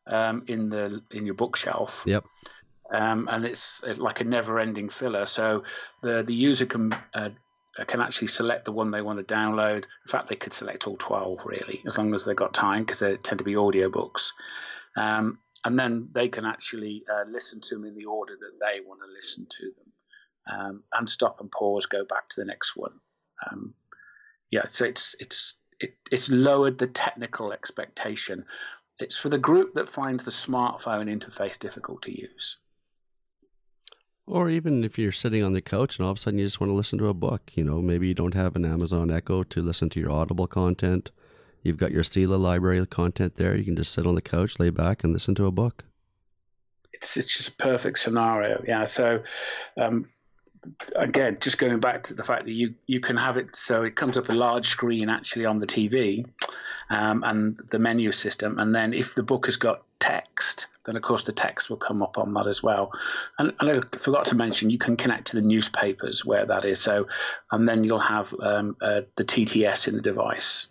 um, in the in your bookshelf. Yep. Um, and it's uh, like a never-ending filler. So the the user can uh, can actually select the one they want to download. In fact, they could select all 12 really, as long as they've got time, because they tend to be audiobooks. Um, and then they can actually uh, listen to them in the order that they want to listen to them. Um, and stop and pause, go back to the next one. Um, yeah, so it's it's it, it's lowered the technical expectation. It's for the group that finds the smartphone interface difficult to use. Or even if you're sitting on the couch and all of a sudden you just want to listen to a book, you know, maybe you don't have an Amazon Echo to listen to your Audible content. You've got your CELA library content there. You can just sit on the couch, lay back, and listen to a book. It's, it's just a perfect scenario. Yeah. So, um, again, just going back to the fact that you, you can have it so it comes up a large screen actually on the TV um, and the menu system. And then if the book has got text, then of course the text will come up on that as well. And, and I forgot to mention, you can connect to the newspapers where that is. So, and then you'll have um, uh, the TTS in the device,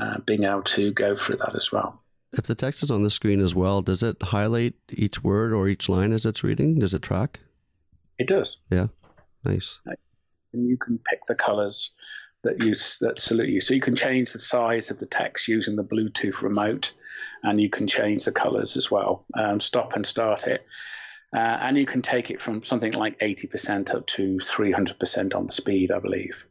uh, being able to go through that as well. If the text is on the screen as well, does it highlight each word or each line as it's reading? Does it track? It does. Yeah, nice. And you can pick the colors that you that salute you. So you can change the size of the text using the Bluetooth remote, and you can change the colors as well. Um, stop and start it, uh, and you can take it from something like eighty percent up to three hundred percent on the speed, I believe.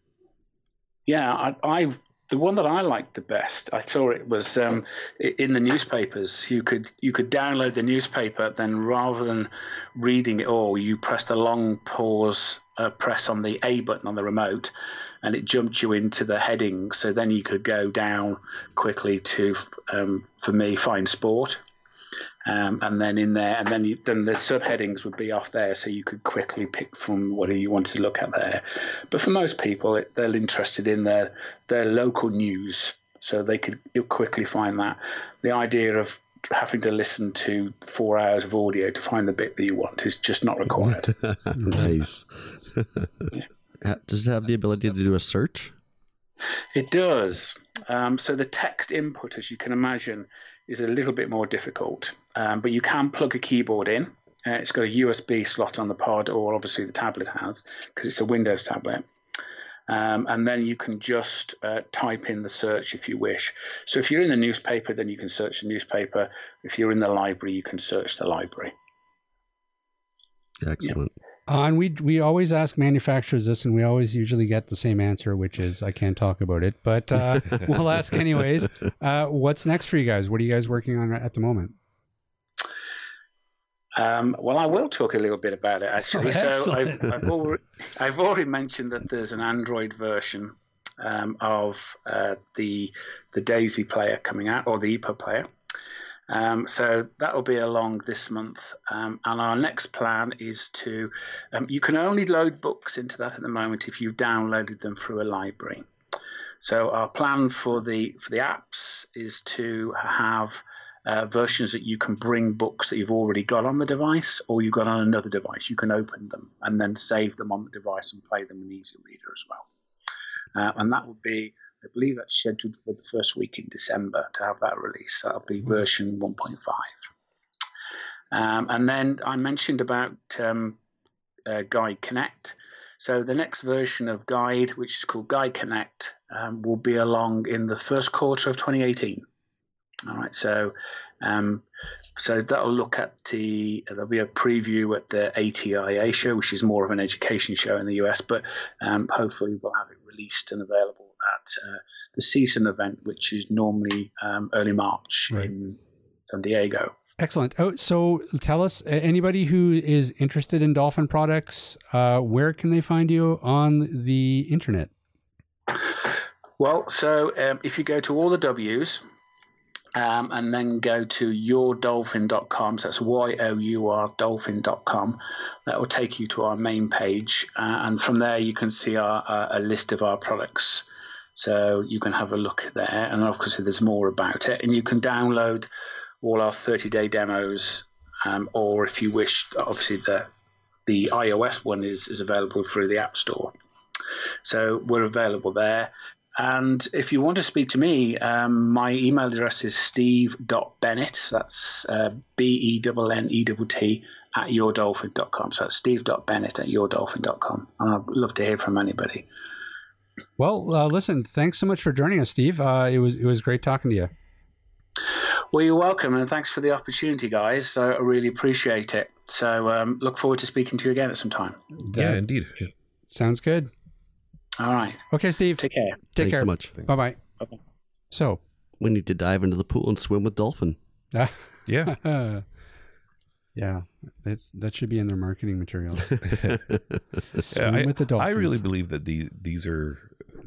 Yeah, I, I the one that I liked the best, I saw it was um, in the newspapers. You could you could download the newspaper, then rather than reading it all, you press the long pause uh, press on the A button on the remote, and it jumped you into the heading. So then you could go down quickly to, um, for me, find sport. Um, and then in there, and then you, then the subheadings would be off there, so you could quickly pick from what you wanted to look at there. But for most people, it, they're interested in their their local news, so they could quickly find that. The idea of having to listen to four hours of audio to find the bit that you want is just not required. nice. Does it have the ability to do a search? It does. Um, so the text input, as you can imagine, is a little bit more difficult, um, but you can plug a keyboard in. Uh, it's got a USB slot on the pod, or obviously the tablet has, because it's a Windows tablet. Um, and then you can just uh, type in the search if you wish. So if you're in the newspaper, then you can search the newspaper. If you're in the library, you can search the library. Excellent. Yeah. Uh, and we we always ask manufacturers this, and we always usually get the same answer, which is I can't talk about it. But uh, we'll ask anyways. Uh, what's next for you guys? What are you guys working on at the moment? Um, well, I will talk a little bit about it actually. Oh, so I've, I've, already, I've, already, mentioned that there's an Android version um, of uh, the the Daisy player coming out, or the EPUB player. Um, so that will be along this month. Um, and our next plan is to, um, you can only load books into that at the moment if you've downloaded them through a library. So our plan for the for the apps is to have uh, versions that you can bring books that you've already got on the device or you've got on another device. You can open them and then save them on the device and play them in Easy Reader as well. Uh, and that will be I believe that's scheduled for the first week in December to have that release. That'll be version 1.5. Um, and then I mentioned about um, uh, Guide Connect. So the next version of Guide, which is called Guide Connect, um, will be along in the first quarter of 2018. All right, so um, so that'll look at the there'll be a preview at the ATIA show, which is more of an education show in the US, but um, hopefully we'll have it released and available at uh, the CSUN event, which is normally um, early March right. in San Diego. Excellent. Oh, so tell us, anybody who is interested in dolphin products, uh, where can they find you on the internet? Well, so um, if you go to all the W's, um, and then go to yourdolphin.com. So that's Y O U R dolphin.com. That will take you to our main page. Uh, and from there, you can see our, uh, a list of our products. So you can have a look there. And obviously, there's more about it. And you can download all our 30 day demos. Um, or if you wish, obviously, the, the iOS one is, is available through the App Store. So we're available there. And if you want to speak to me, um, my email address is steve.bennett. That's uh, B E N N E T T at yourdolphin.com. So it's steve.bennett at yourdolphin.com. And I'd love to hear from anybody. Well, uh, listen, thanks so much for joining us, Steve. Uh, it was it was great talking to you. Well, you're welcome, and thanks for the opportunity, guys. So I really appreciate it. So um, look forward to speaking to you again at some time. yeah, That indeed. sounds good. All right. Okay, Steve. Take care. Take Thanks care. so much. Bye bye. So, We need to dive into the pool and swim with dolphin. ah, Yeah. yeah, that's, that should be in their marketing materials. Yeah, I, with the dolphins. I really believe that the, these are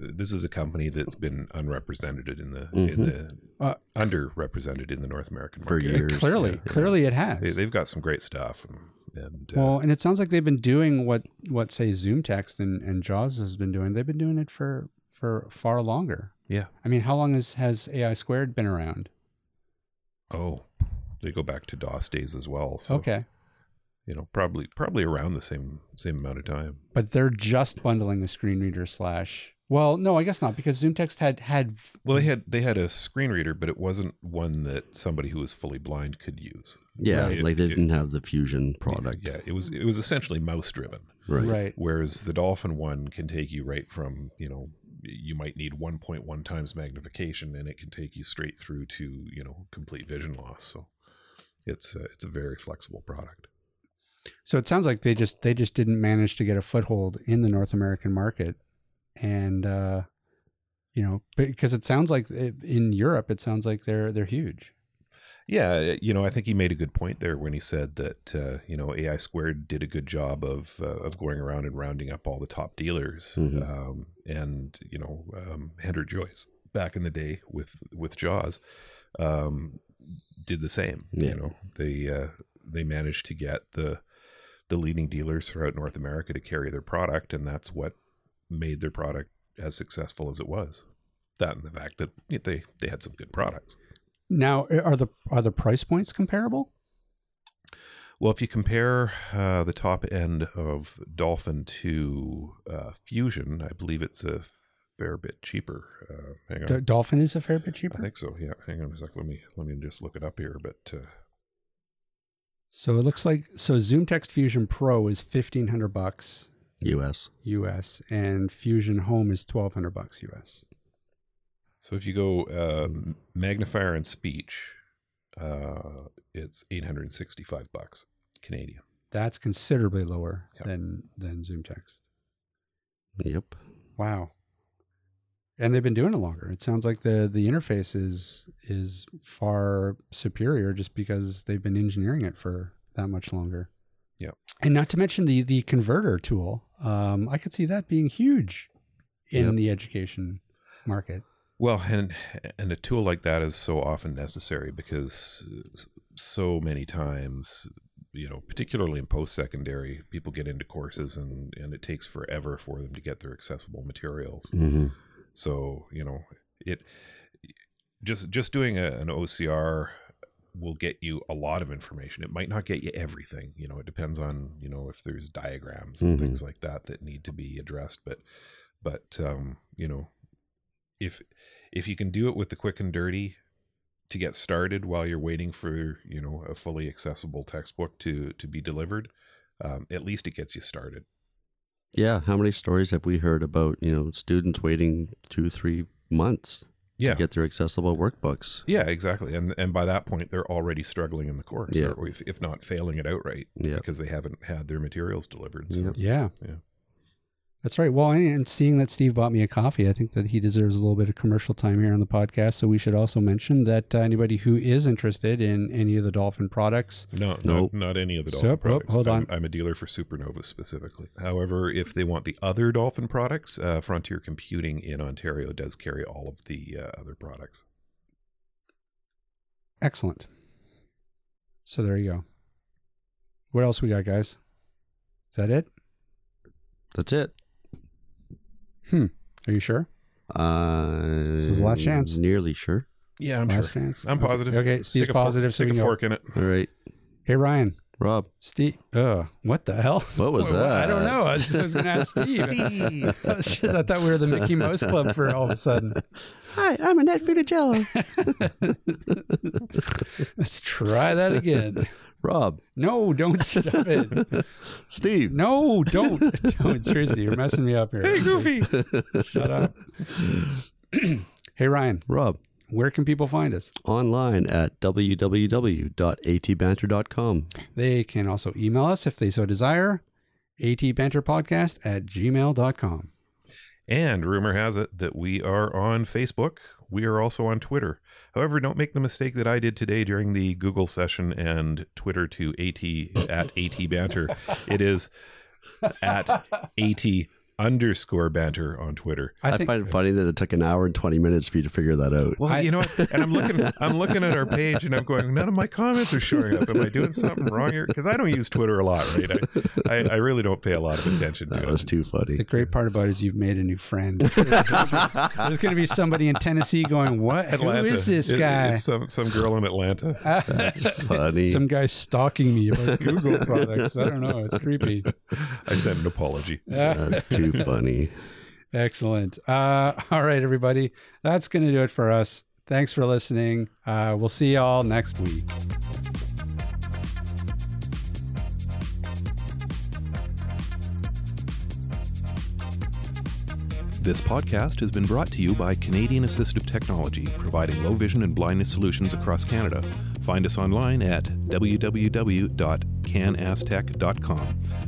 this is a company that's been unrepresented in the in Mhm. the Uh, underrepresented in the North American market For years. clearly, yeah. clearly it has. They, they've got some great stuff, and, and uh, well, and it sounds like they've been doing what what say ZoomText and, and Jaws has been doing. They've been doing it for for far longer. yeah. I mean, how long has has AI squared been around? Oh, they go back to DOS days as well. So okay, you know, probably probably around the same same amount of time. but they're just bundling a screen reader slash. Well, no, I guess not because ZoomText had had. Well, they had they had a screen reader, but it wasn't one that somebody who was fully blind could use. Yeah, Right. like they It- didn't have the fusion product. Yeah, it was it was essentially mouse driven. Right. right. Whereas the Dolphin one can take you right from, you know, you might need 1.1 times magnification and it can take you straight through to, you know, complete vision loss. So it's a, it's a very flexible product. So it sounds like they just they just didn't manage to get a foothold in the North American market, and uh, you know because it sounds like it, in Europe it sounds like they're they're huge. Yeah, you know, I think he made a good point there when he said that uh, you know AI squared did a good job of uh, of going around and rounding up all the top dealers, Mhm. um, and you know um, Henter-Joyce back in the day with with Jaws um, did the same. Yeah. You know, they uh, they managed to get the the leading dealers throughout North America to carry their product, and that's what made their product as successful as it was. That and the fact that they they had some good products. Now are the are the price points comparable? Well, if you compare uh, the top end of Dolphin to uh, Fusion, I believe it's a fair bit cheaper. Uh, hang on, D- Dolphin is a fair bit cheaper. I think so. Yeah, hang on a sec. Let me let me just look it up here. But uh, So it looks like so ZoomText Fusion Pro is fifteen hundred bucks US. US, and Fusion Home is twelve hundred bucks US. so if you go um, magnifier and speech, uh, it's eight hundred and sixty-five bucks Canadian. That's considerably lower Yep. than than ZoomText. Yep. Wow. And they've been doing it longer. It sounds like the the interface is is far superior just because they've been engineering it for that much longer. Yep. And not to mention the the converter tool. Um, I could see that being huge in Yep. the education market. Well, and and a tool like that is so often necessary because so many times, you know, particularly in post secondary, people get into courses and and it takes forever for them to get their accessible materials. hmm So you know, it just just doing a, an OCR will get you a lot of information. It might not get you everything. You know, it depends on you know if there's diagrams and Mhm. things like that that need to be addressed. But but um, you know, if if you can do it with the quick and dirty to get started while you're waiting for you know a fully accessible textbook to to be delivered, um, at least it gets you started. Yeah. How many stories have we heard about, you know, students waiting two, three months Yeah. to get their accessible workbooks? Yeah, exactly. And and by that point, they're already struggling in the course, Yeah. or if, if not failing it outright, Yeah. because they haven't had their materials delivered. So. Yep. Yeah. Yeah. That's right. Well, and- and seeing that Steve bought me a coffee, I think that he deserves a little bit of commercial time here on the podcast. So we should also mention that uh, anybody who is interested in any of the Dolphin products, No, Nope. not, not any of the So, Dolphin oh, products. hold I'm, on. I'm a dealer for Supernova specifically. However, if they want the other Dolphin products, uh, Frontier Computing in Ontario does carry all of the uh, other products. excellent. So there you go. What else we got, guys? Is that it? That's it. Are you sure? Uh, This is the last chance. Nearly sure. Yeah, I'm Last sure. chance? I'm positive. Okay, Steve's Stick a fork- positive. so Stick a can fork in it. All right. Hey, Ryan. Rob, Steve. Uh, what the hell? what was Well, that? I don't know. I was, I was going to ask Steve. I was just- I thought we were the Mickey Mouse Club for all of a sudden. Hi, I'm Annette Funicello. Let's try that again. Rob, No, don't stop it. Steve. No, don't. Don't. Seriously, you're messing me up here. Hey, Goofy. Shut up. hey, Ryan. Rob. Where can people find us? Online at www.atbanter.com. They can also email us if they so desire. atbanterpodcast at gmail.com. And rumor has it that we are on Facebook. We are also on Twitter. However, don't make the mistake that I did today during the Google session and Twitter to AT at AT banter. It is at AT underscore banter on Twitter. I, find it funny that it took an hour and 20 minutes for you to figure that out. Well, I- you know what? And I'm looking I'm looking at our page and I'm going, none of my comments are showing up. Am I doing something wrong here? Because I don't use Twitter a lot, right? I, I, I really don't pay a lot of attention to it. that it. was too funny. The great part about it is you've made a new friend. There's going to be somebody in Tennessee going, "What? Atlanta. Who is this It- guy?" it's some some girl in Atlanta. That's funny. Some guy stalking me about Google products. I don't know. It's creepy. I sent an apology. That's too funny. Excellent. Uh, all right, everybody. That's going to do it for us. Thanks for listening. Uh, we'll see you all next week. This podcast has been brought to you by Canadian Assistive Technology, providing low vision and blindness solutions across Canada. Find us online at www.canasstech.com.